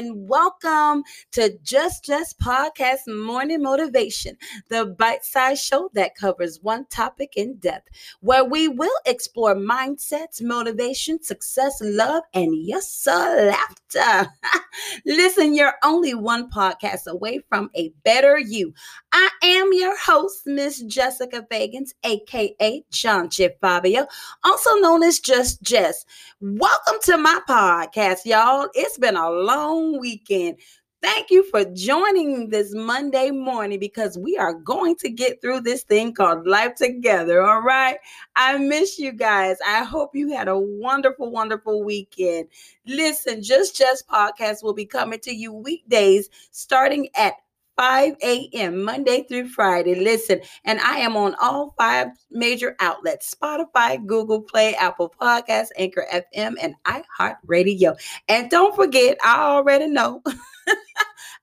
and welcome to Just Jess Podcast Morning Motivation, the bite sized show that covers one topic in depth, where we will explore mindsets, motivation, success, love, and yes, sir, laughter. Listen, you're only one podcast away from a better you. I am your host, Miss Jessica Fagins, aka John Chip Fabio, also known as Just Jess. Welcome to my podcast, y'all. It's been a long weekend. Thank you for joining this Monday morning because we are going to get through this thing called life together. All right. I miss you guys. I hope you had a wonderful, wonderful weekend. Listen, Just Jess Podcast will be coming to you weekdays starting at 5 a.m. Monday through Friday. Listen, and I am on all five major outlets Spotify, Google Play, Apple Podcasts, Anchor FM, and iHeartRadio. And don't forget, I already know.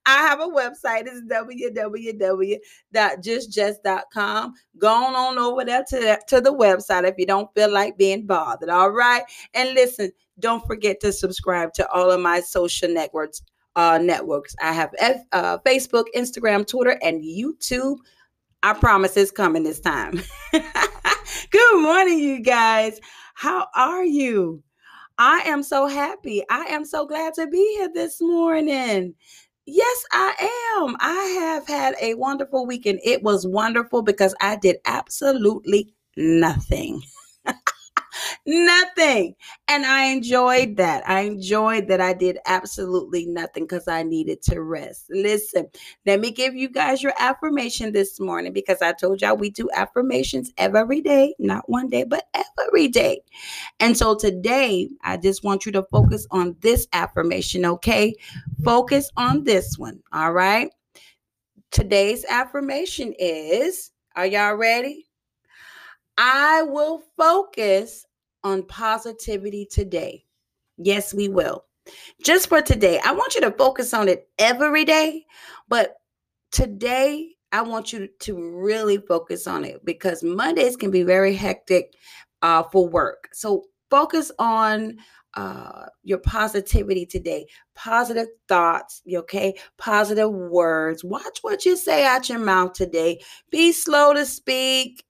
I have a website. It's www.justjess.com. Go on over there to to the website if you don't feel like being bothered. All right. And listen, don't forget to subscribe to all of my social networks uh, networks. I have F, uh, Facebook, Instagram, Twitter, and YouTube. I promise it's coming this time. Good morning, you guys. How are you? I am so happy. I am so glad to be here this morning. Yes, I am. I have had a wonderful weekend. It was wonderful because I did absolutely nothing. Nothing. And I enjoyed that. I enjoyed that I did absolutely nothing because I needed to rest. Listen, let me give you guys your affirmation this morning because I told y'all we do affirmations every day, not one day, but every day. And so today, I just want you to focus on this affirmation, okay? Focus on this one, all right? Today's affirmation is Are y'all ready? I will focus on positivity today. Yes, we will. Just for today, I want you to focus on it every day, but today, I want you to really focus on it because Mondays can be very hectic uh, for work. So focus on uh, your positivity today, positive thoughts, okay? Positive words. Watch what you say out your mouth today. Be slow to speak.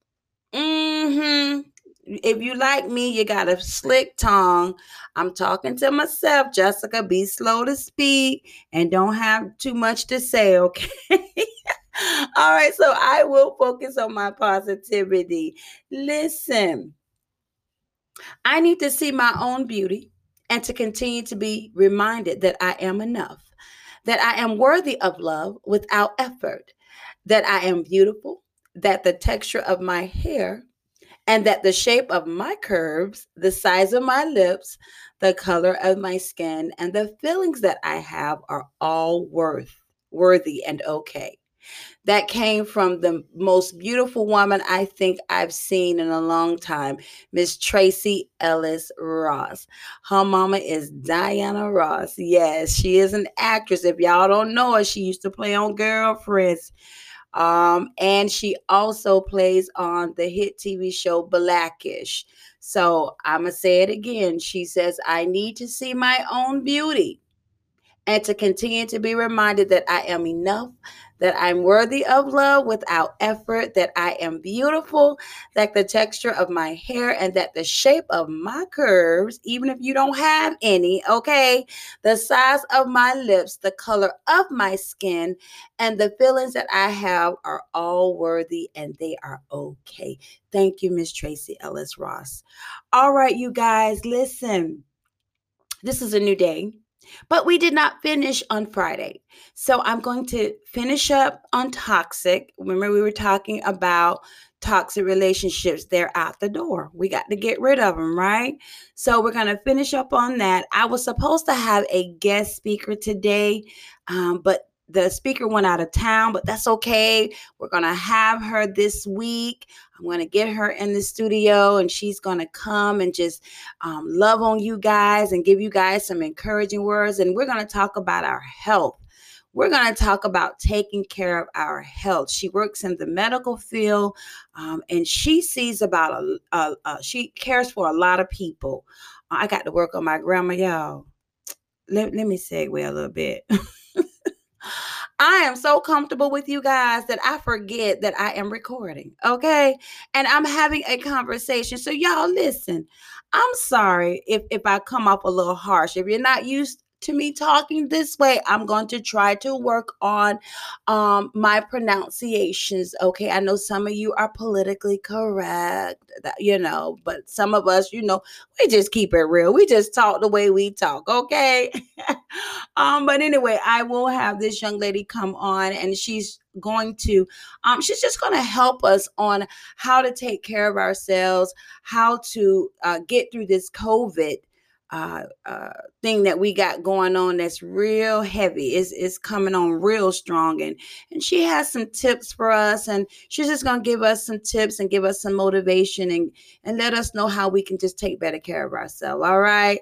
Mm-hmm if you like me, you got a slick tongue. I'm talking to myself, Jessica. Be slow to speak and don't have too much to say, okay? All right, so I will focus on my positivity. Listen, I need to see my own beauty and to continue to be reminded that I am enough, that I am worthy of love without effort, that I am beautiful, that the texture of my hair and that the shape of my curves, the size of my lips, the color of my skin, and the feelings that I have are all worth worthy and okay. That came from the most beautiful woman I think I've seen in a long time, Miss Tracee Ellis Ross. Her mama is Diana Ross. Yes, she is an actress. If y'all don't know her, she used to play on Girlfriends. Um, and she also plays on the hit TV show Blackish. So I'm going to say it again. She says, I need to see my own beauty and to continue to be reminded that I am enough, that I'm worthy of love without effort, that I am beautiful, that the texture of my hair and that the shape of my curves, even if you don't have any, okay, the size of my lips, the color of my skin, and the feelings that I have are all worthy and they are okay. Thank you, Miss Tracee Ellis Ross. All right, you guys, listen. This is a new day. But we did not finish on Friday. So I'm going to finish up on toxic. Remember, we were talking about toxic relationships. They're out the door. We got to get rid of them, right? So we're going to finish up on that. I was supposed to have a guest speaker today, um, but the speaker went out of town, but that's okay. We're going to have her this week. I'm going to get her in the studio and she's going to come and just um, love on you guys and give you guys some encouraging words. And we're going to talk about our health. We're going to talk about taking care of our health. She works in the medical field um, and she sees about a, a, a, she cares for a lot of people. I got to work on my grandma, y'all let, let me segue a little bit. I am so comfortable with you guys that I forget that I am recording. Okay. And I'm having a conversation. So, y'all, listen. I'm sorry if, if I come off a little harsh. If you're not used to me talking this way, I'm going to try to work on um, my pronunciations. Okay, I know some of you are politically correct, that, you know, but some of us, you know, we just keep it real. We just talk the way we talk. Okay. um, but anyway, I will have this young lady come on, and she's going to um she's just going to help us on how to take care of ourselves how to uh, get through this covid uh, uh, thing that we got going on that's real heavy. Is is coming on real strong, and and she has some tips for us, and she's just gonna give us some tips and give us some motivation and and let us know how we can just take better care of ourselves. All right,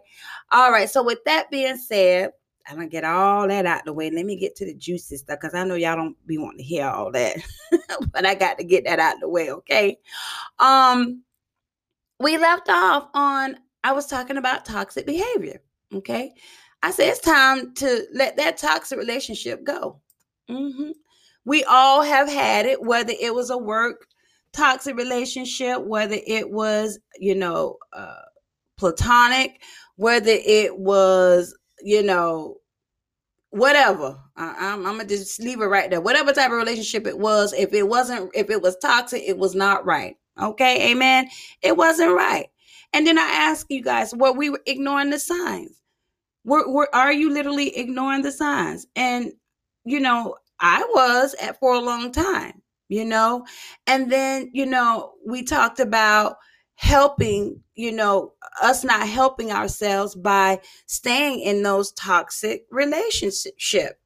all right. So with that being said. I'm gonna get all that out the way. Let me get to the juicy stuff because I know y'all don't be wanting to hear all that, but I got to get that out the way. Okay. Um, we left off on I was talking about toxic behavior. Okay. I said it's time to let that toxic relationship go. Mm-hmm. We all have had it, whether it was a work toxic relationship, whether it was, you know, uh, platonic, whether it was, you know, whatever. I, am gonna just leave it right there. Whatever type of relationship it was, if it wasn't, if it was toxic, it was not right. Okay, amen. It wasn't right. And then I ask you guys, were we were ignoring the signs? Were, were are you literally ignoring the signs? And you know, I was at for a long time, you know. And then, you know, we talked about helping, you know, us not helping ourselves by staying in those toxic relationship.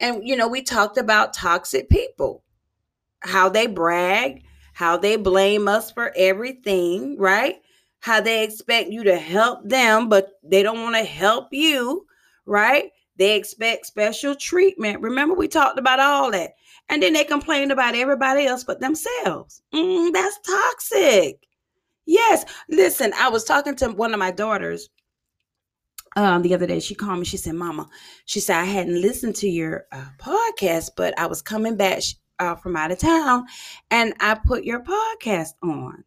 And you know, we talked about toxic people, how they brag, how they blame us for everything, right? How they expect you to help them, but they don't want to help you, right? They expect special treatment. Remember, we talked about all that. And then they complain about everybody else but themselves. Mm, that's toxic. Yes. Listen, I was talking to one of my daughters um, the other day. She called me. She said, Mama, she said, I hadn't listened to your uh, podcast, but I was coming back uh, from out of town and I put your podcast on.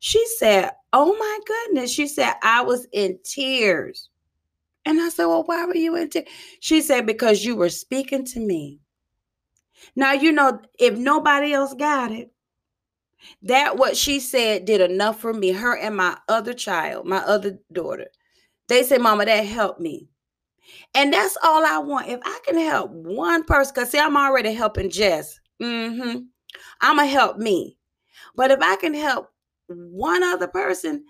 She said, Oh my goodness. She said, I was in tears. And I said, Well, why were you in tears? She said, Because you were speaking to me. Now, you know, if nobody else got it, that what she said did enough for me, her and my other child, my other daughter. They said, Mama, that helped me. And that's all I want. If I can help one person, because see, I'm already helping Jess. Mm-hmm. I'm going to help me. But if I can help one other person,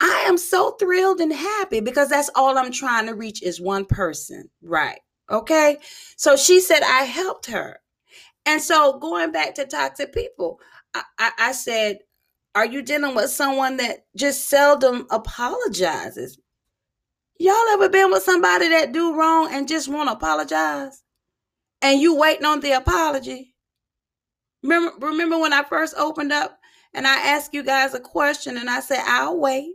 I am so thrilled and happy because that's all I'm trying to reach is one person. Right. Okay. So she said I helped her. And so going back to toxic people, I, I, I said, Are you dealing with someone that just seldom apologizes? Y'all ever been with somebody that do wrong and just want to apologize? And you waiting on the apology? Remember, remember when I first opened up and I asked you guys a question and I said, I'll wait.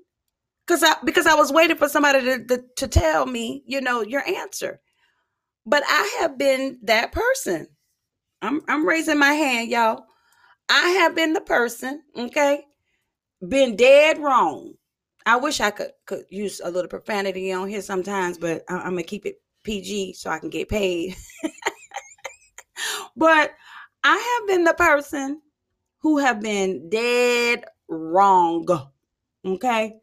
Cause I because I was waiting for somebody to, to, to tell me, you know, your answer. But I have been that person. I'm I'm raising my hand, y'all. I have been the person, okay, been dead wrong. I wish I could could use a little profanity on here sometimes, but I'm gonna keep it PG so I can get paid. but I have been the person who have been dead wrong. Okay.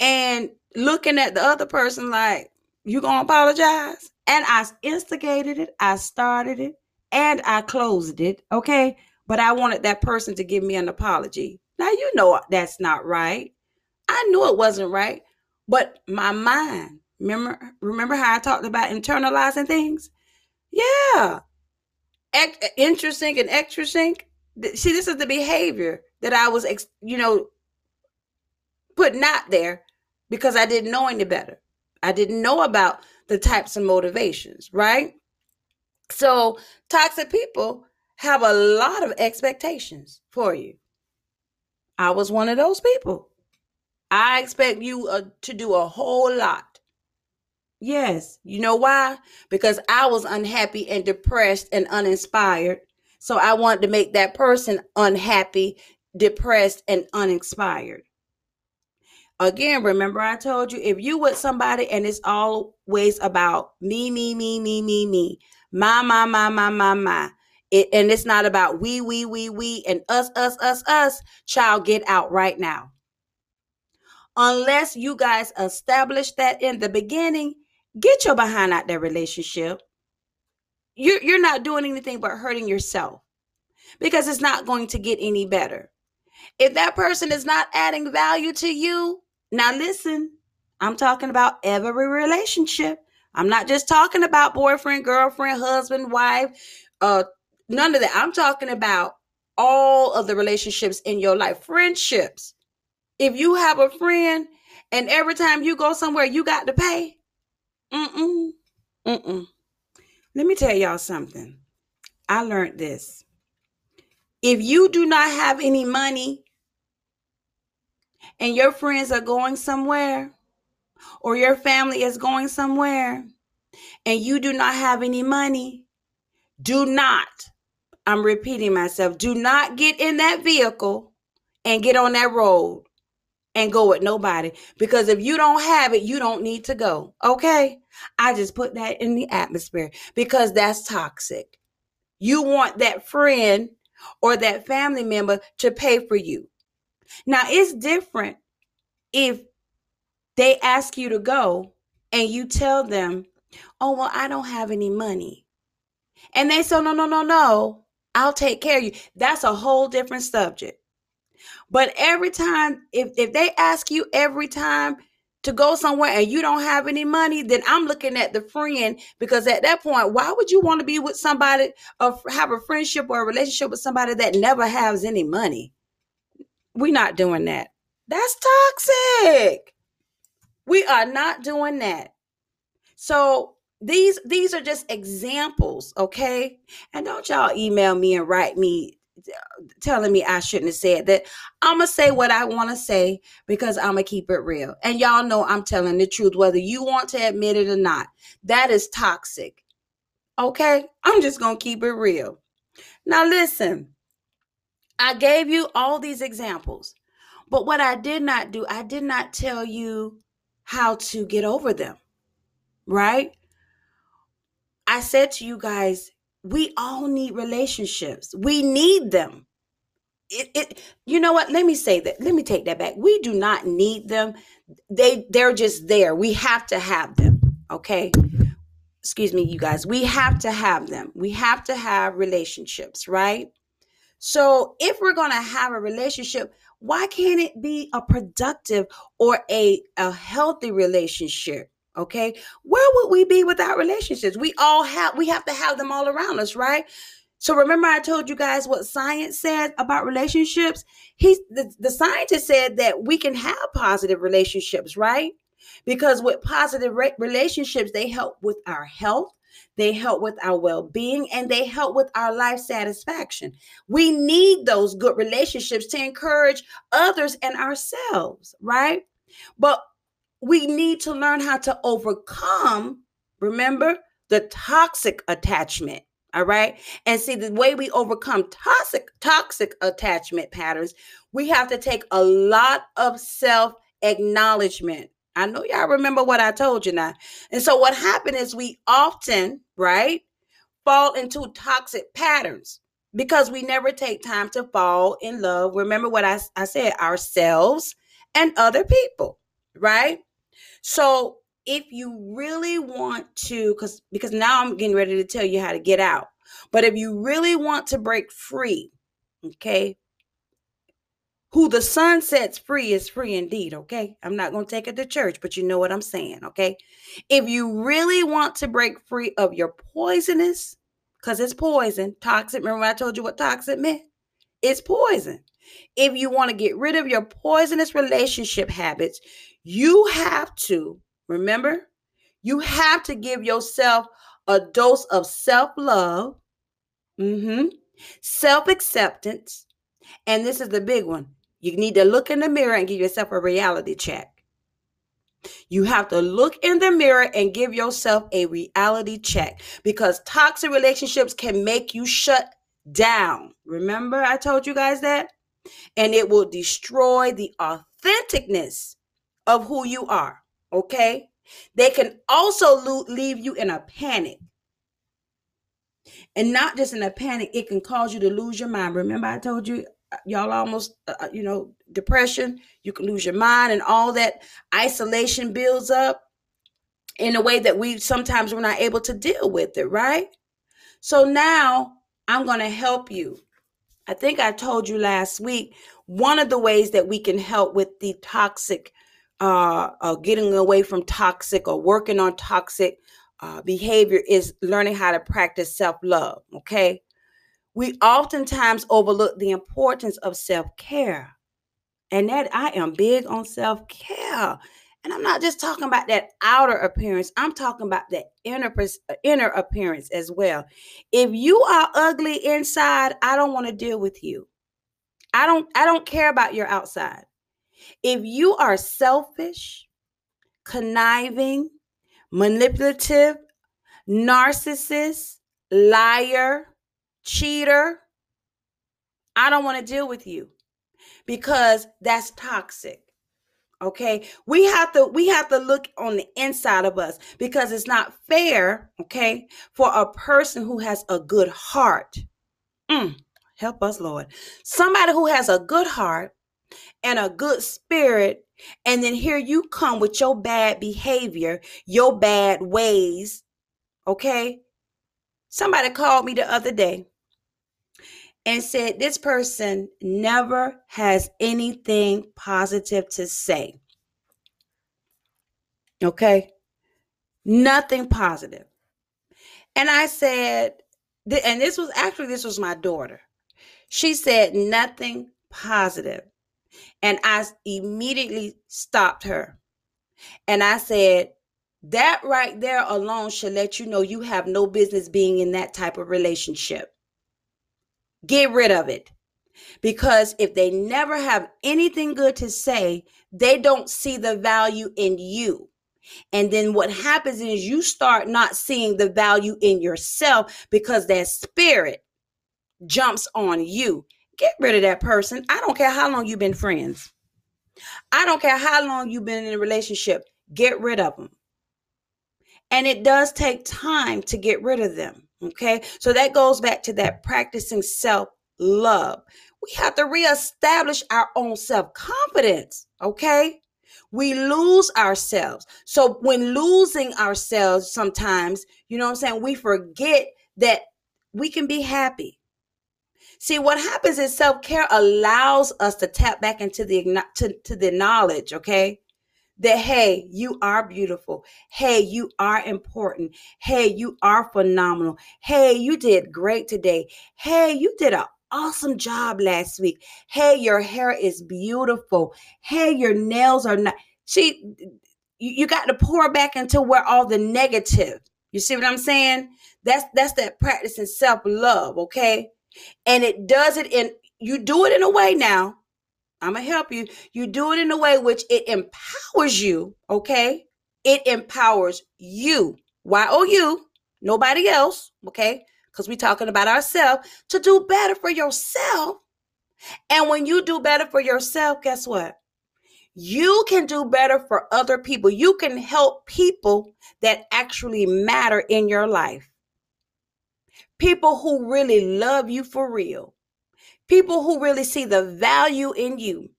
And looking at the other person like, you gonna apologize? And I instigated it, I started it, and I closed it. Okay. But I wanted that person to give me an apology. Now you know that's not right. I knew it wasn't right. But my mind, remember, remember how I talked about internalizing things? Yeah. interesting and extra see this is the behavior that i was you know putting out there because i didn't know any better i didn't know about the types of motivations right so toxic people have a lot of expectations for you i was one of those people i expect you uh, to do a whole lot Yes. You know why? Because I was unhappy and depressed and uninspired. So I wanted to make that person unhappy, depressed, and uninspired. Again, remember I told you if you with somebody and it's always about me, me, me, me, me, me, my, my, my, my, my, my. It, and it's not about we, we, we, we, and us, us, us, us. Child, get out right now. Unless you guys establish that in the beginning, get your behind out that relationship. You're, you're not doing anything but hurting yourself because it's not going to get any better. If that person is not adding value to you, now, listen, I'm talking about every relationship. I'm not just talking about boyfriend, girlfriend, husband, wife, uh, none of that. I'm talking about all of the relationships in your life, friendships. If you have a friend and every time you go somewhere, you got to pay, mm-mm, mm-mm. Let me tell y'all something. I learned this. If you do not have any money and your friends are going somewhere or your family is going somewhere and you do not have any money, do not, I'm repeating myself, do not get in that vehicle and get on that road and go with nobody because if you don't have it, you don't need to go. Okay? I just put that in the atmosphere because that's toxic. You want that friend or that family member to pay for you. Now, it's different if they ask you to go and you tell them, oh, well, I don't have any money. And they say, no, no, no, no, I'll take care of you. That's a whole different subject. But every time, if, if they ask you every time to go somewhere and you don't have any money, then I'm looking at the friend because at that point, why would you want to be with somebody or have a friendship or a relationship with somebody that never has any money? We're not doing that. That's toxic. We are not doing that. So these these are just examples, okay? And don't y'all email me and write me telling me I shouldn't have said that. I'm going to say what I want to say because I'm going to keep it real. And y'all know I'm telling the truth whether you want to admit it or not. That is toxic. Okay? I'm just going to keep it real. Now listen. I gave you all these examples. But what I did not do, I did not tell you how to get over them, right? I said to you guys, we all need relationships. We need them. It, it you know what? Let me say that. Let me take that back. We do not need them. They they're just there. We have to have them okay? Excuse me you guys. We have to have them. We have to have relationships right? So if we're going to have a relationship why can't it be a productive or a, a healthy relationship? Okay. Where would we be without relationships? We all have, we have to have them all around us, right? So remember, I told you guys what science said about relationships. He, the, the scientist said that we can have positive relationships, right? Because with positive re- relationships, they help with our health, they help with our well being and they help with our life satisfaction. We need those good relationships to encourage others and ourselves, right? But we need to learn how to overcome, remember, the toxic attachment. All right. And see the way we overcome toxic, toxic attachment patterns, we have to take a lot of self acknowledgement I know y'all remember what I told you now. And so what happened is we often, right, fall into toxic patterns because we never take time to fall in love. Remember what I, I said, ourselves and other people, right? So if you really want to, because because now I'm getting ready to tell you how to get out. But if you really want to break free, okay, who the sun sets free is free indeed, okay? I'm not going to take it to church, but you know what I'm saying, okay? If you really want to break free of your poisonous, because it's poison, toxic, remember I told you what toxic meant? It's poison. If you want to get rid of your poisonous relationship habits, you have to, remember, you have to give yourself a dose of self love, mm-hmm, self acceptance, and this is the big one you need to look in the mirror and give yourself a reality check. You have to look in the mirror and give yourself a reality check because toxic relationships can make you shut down. Remember, I told you guys that? And it will destroy the authenticness of who you are. Okay? They can also leave you in a panic. And not just in a panic, it can cause you to lose your mind. Remember, I told you, uh, y'all almost, uh, uh, you know, depression, you can lose your mind, and all that isolation builds up in a way that we sometimes we're not able to deal with it, right? So now I'm going to help you. I think I told you last week one of the ways that we can help with the toxic uh, uh, getting away from toxic or working on toxic uh, behavior is learning how to practice self love. Okay. We oftentimes overlook the importance of self care. And that I am big on self care. And I'm not just talking about that outer appearance, I'm talking about the inner, uh, inner appearance as well. If you are ugly inside, I don't want to deal with you. I don't I don't care about your outside. If you are selfish, conniving, manipulative, narcissist, liar, cheater, I don't want to deal with you because that's toxic. Okay? We have to we have to look on the inside of us because it's not fair, okay, for a person who has a good heart. Mm, help us, Lord. Somebody who has a good heart and a good spirit and then here you come with your bad behavior, your bad ways. Okay? Somebody called me the other day and said this person never has anything positive to say. Okay? Nothing positive. And I said, and this was actually, this was my daughter. She said nothing positive. And I immediately stopped her. And I said, that right there alone should let you know you have no business being in that type of relationship. Get rid of it. Because if they never have anything good to say, they don't see the value in you. And then what happens is you start not seeing the value in yourself because that spirit jumps on you. Get rid of that person. I don't care how long you've been friends. I don't care how long you've been in a relationship. Get rid of them. And it does take time to get rid of them. Okay. So that goes back to that practicing self love. We have to reestablish our own self confidence. Okay. We lose ourselves. So when losing ourselves, sometimes, you know what I'm saying, we forget that we can be happy. See, what happens is self care allows us to tap back into the to, to the knowledge, okay? That hey, you are beautiful. Hey, you are important. Hey, you are phenomenal. Hey, you did great today. Hey, you did an awesome job last week. Hey, your hair is beautiful. Hey, your nails are not. See, you, got to pour back into where all the negative. You see what I'm saying? That's that's that practice in self love, okay? and it does it in you do it in a way now i'm gonna help you. You do it in a way which it empowers you okay? It empowers you. Y-o-u nobody else okay? Because we're talking about ourselves to do better for yourself. And when you do better for yourself guess what? You can do better for other people. You can help people that actually matter in your life. People who really love you for real, people who really see the value in you,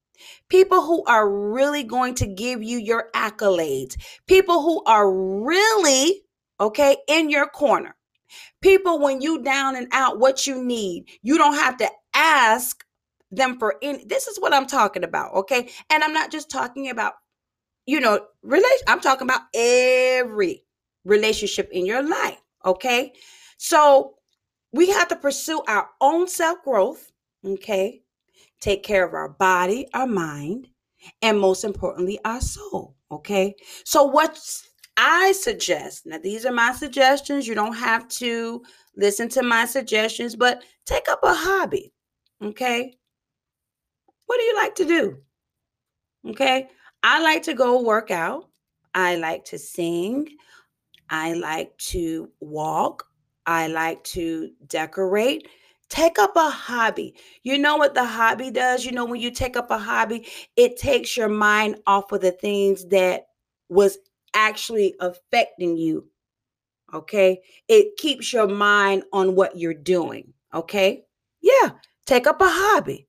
people who are really going to give you your accolades, people who are really, okay, in your corner. People, when you down and out, what you need, you don't have to ask them for any. This is what I'm talking about, okay? And I'm not just talking about, you know, relation. I'm talking about every relationship in your life, okay? So we have to pursue our own self growth, okay? Take care of our body, our mind, and most importantly, our soul, okay? So, what I suggest now, these are my suggestions. You don't have to listen to my suggestions, but take up a hobby, okay? What do you like to do? Okay, I like to go work out. I like to sing. I like to walk. I like to decorate. Take up a hobby. You know what the hobby does? You know, when you take up a hobby, it takes your mind off of the things that was actually affecting you. Okay. It keeps your mind on what you're doing. Okay. Yeah. Take up a hobby.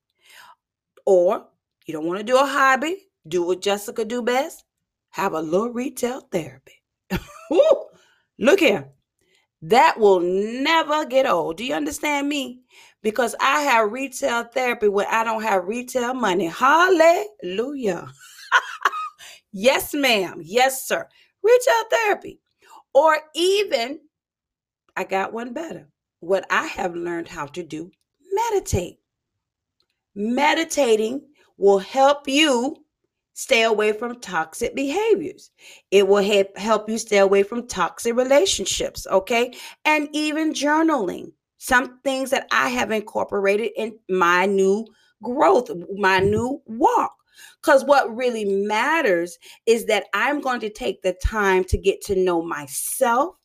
Or you don't want to do a hobby, do what Jessica do best. Have a little retail therapy. Look here. That will never get old. Do you understand me? Because I have retail therapy when I don't have retail money. Hallelujah. yes, ma'am. Yes, sir. Retail therapy. Or even, I got one better. What I have learned how to do meditate. Meditating will help you stay away from toxic behaviors. It will help you stay away from toxic relationships, okay? And even journaling. Some things that I have incorporated in my new growth, my new walk. Because what really matters is that I'm going to take the time to get to know myself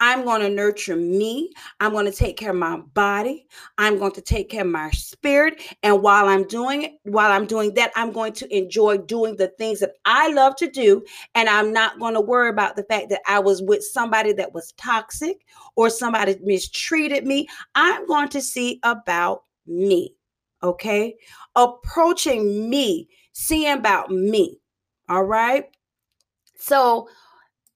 I'm going to nurture me. I'm going to take care of my body. I'm going to take care of my spirit. And while I'm doing it, while I'm doing that, I'm going to enjoy doing the things that I love to do. And I'm not going to worry about the fact that I was with somebody that was toxic or somebody mistreated me. I'm going to see about me. Okay. Approaching me, seeing about me. All right. So,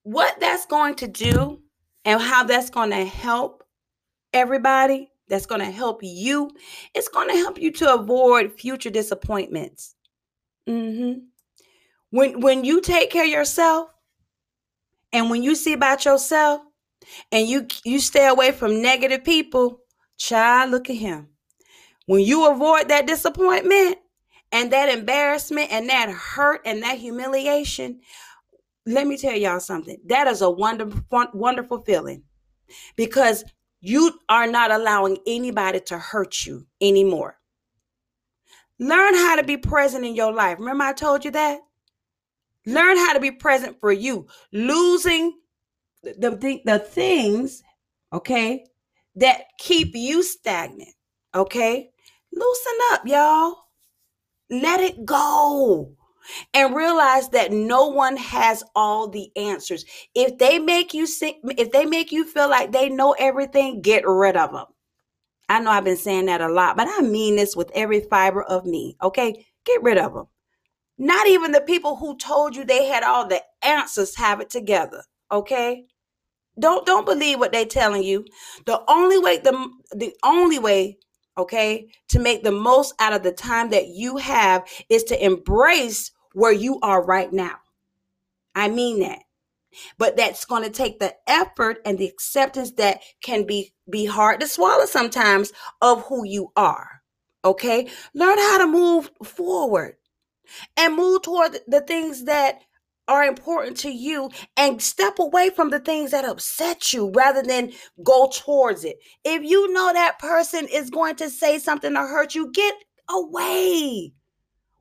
what that's going to do and how that's going to help everybody, that's going to help you, it's going to help you to avoid future disappointments. Mm-hmm. When when you take care of yourself, and when you see about yourself, and you you stay away from negative people, child, look at him. When you avoid that disappointment and that embarrassment and that hurt and that humiliation, let me tell y'all something. That is a wonderful, wonderful feeling because you are not allowing anybody to hurt you anymore. Learn how to be present in your life. Remember, I told you that? Learn how to be present for you. Losing the, the, the things, okay, that keep you stagnant, okay? Loosen up, y'all. Let it go and realize that no one has all the answers. If they make you sick, if they make you feel like they know everything, get rid of them. I know I've been saying that a lot, but I mean this with every fiber of me. Okay, get rid of them. Not even the people who told you they had all the answers have it together. Okay, don't don't believe what they're telling you. The only way the the only way okay, to make the most out of the time that you have is to embrace where you are right now. I mean that. But that's going to take the effort and the acceptance that can be be hard to swallow sometimes of who you are. Okay? Learn how to move forward and move toward the things that are important to you and step away from the things that upset you rather than go towards it. If you know that person is going to say something to hurt you, get away.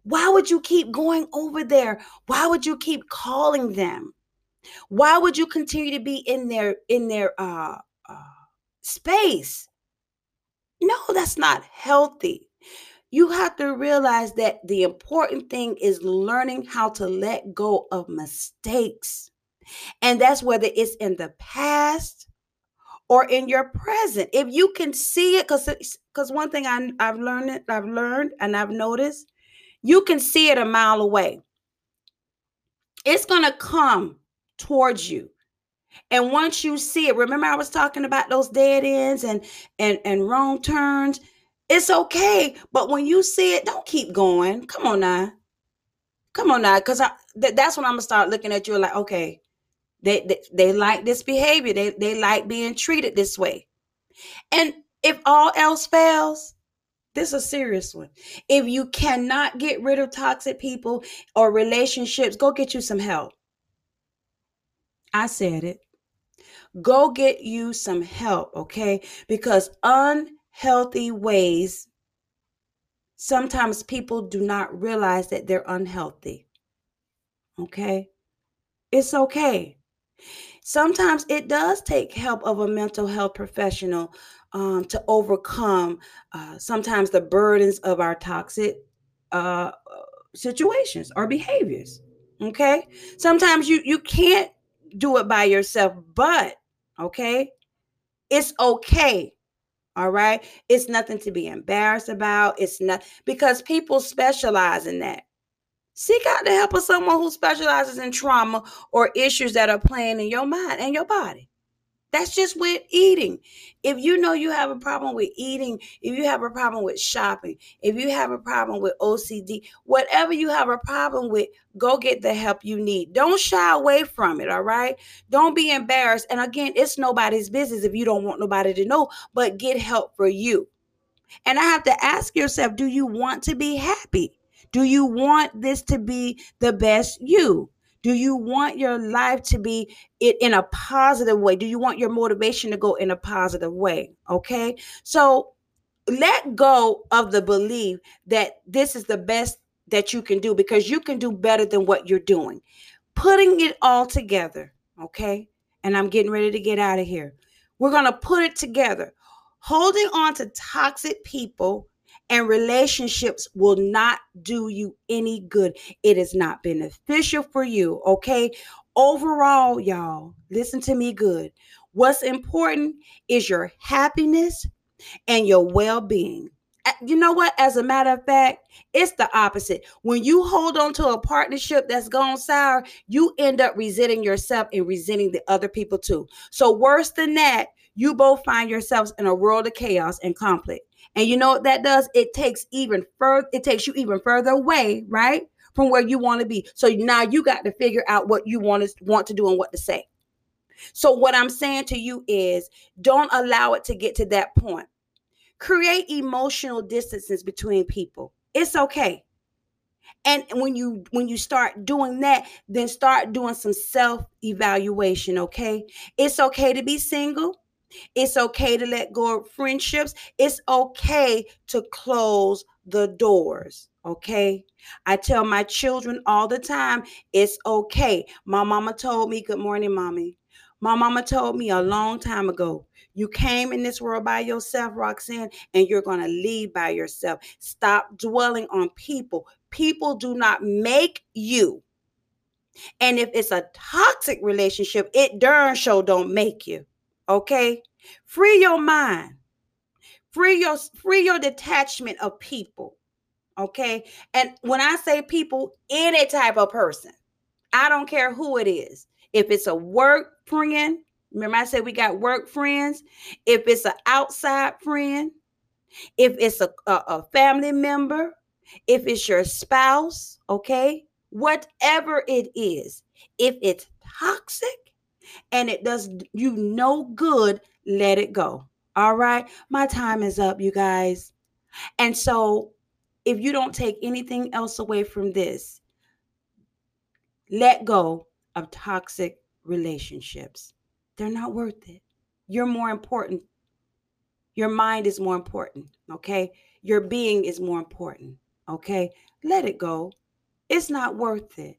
Why would you keep going over there? Why would you keep calling them? Why would you continue to be in their in their uh, uh space? No, that's not healthy. You have to realize that the important thing is learning how to let go of mistakes. And that's whether it's in the past or in your present. If you can see it, because because one thing I, I've learned, I've learned and I've noticed you can see it a mile away. It's going to come towards you. And once you see it, remember I was talking about those dead ends and and and wrong turns. It's okay, but when you see it, don't keep going. Come on now, come on now, because th- that's when I'm gonna start looking at you like, okay, they, they they like this behavior. They they like being treated this way. And if all else fails, this is a serious one. If you cannot get rid of toxic people or relationships, go get you some help. I said it. Go get you some help, okay? Because unhealthy ways, sometimes people do not realize that they're unhealthy. Okay? It's okay. Sometimes it does take help of a mental health professional um, to overcome uh, sometimes the burdens of our toxic uh, situations or behaviors. Okay. Sometimes you you can't do it by yourself, but okay, it's okay. All right. It's nothing to be embarrassed about. It's not because people specialize in that. Seek out the help of someone who specializes in trauma or issues that are playing in your mind and your body. That's just with eating. If you know you have a problem with eating, if you have a problem with shopping, if you have a problem with OCD, whatever you have a problem with, go get the help you need. Don't shy away from it, all right? Don't be embarrassed. And again, it's nobody's business if you don't want nobody to know, but get help for you. And I have to ask yourself do you want to be happy? Do you want this to be the best you? Do you want your life to be it in a positive way? Do you want your motivation to go in a positive way? Okay. So let go of the belief that this is the best that you can do because you can do better than what you're doing. Putting it all together. Okay. And I'm getting ready to get out of here. We're going to put it together. Holding on to toxic people and relationships will not do you any good. It is not beneficial for you, okay? Overall, y'all, listen to me good. What's important is your happiness and your well being. You know what? As a matter of fact, it's the opposite. When you hold on to a partnership that's gone sour, you end up resenting yourself and resenting the other people too. So, worse than that, you both find yourselves in a world of chaos and conflict. And you know what that does? It takes even further, it takes you even further away, right? From where you want to be. So now you got to figure out what you want to want to do and what to say. So what I'm saying to you is don't allow it to get to that point. Create emotional distances between people. It's okay. And when you when you start doing that, then start doing some self evaluation, okay? It's okay to be single. It's okay to let go of friendships. It's okay to close the doors. Okay. I tell my children all the time, it's okay. My mama told me, Good morning, mommy. My mama told me a long time ago, you came in this world by yourself, Roxanne, and you're going to leave by yourself. Stop dwelling on people. People do not make you. And if it's a toxic relationship, it darn sure don't make you. Okay? Free your mind. Free your free your detachment of people. Okay? And when I say people, any type of person. I don't care who it is. If it's a work friend, remember I said we got work friends. If it's an outside friend, if it's a, a, a family member, if it's your spouse, okay? Whatever it is, if it's toxic, and it does you no good, let it go. All right. My time is up, you guys. And so, if you don't take anything else away from this, let go of toxic relationships. They're not worth it. You're more important. Your mind is more important. Okay. Your being is more important. Okay. Let it go. It's not worth it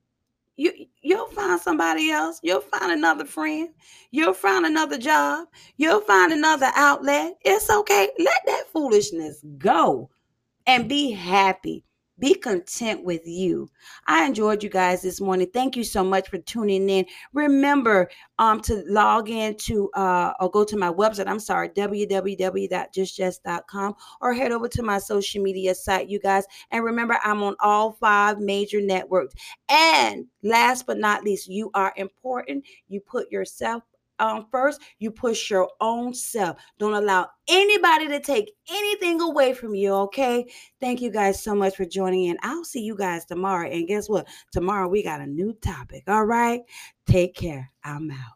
you you'll find somebody else. You'll find another friend. You'll find another job. You'll find another outlet. It's okay. Let that foolishness go and be happy be content with you. I enjoyed you guys this morning. Thank you so much for tuning in. Remember um to log in to uh or go to my website. I'm sorry, www.justjess.com or head over to my social media site, you guys. And remember, I'm on all five major networks. And last but not least, you are important. You put yourself um, first, you push your own self. Don't allow anybody to take anything away from you. Okay. Thank you guys so much for joining in. I'll see you guys tomorrow. And guess what? Tomorrow we got a new topic. All right. Take care. I'm out.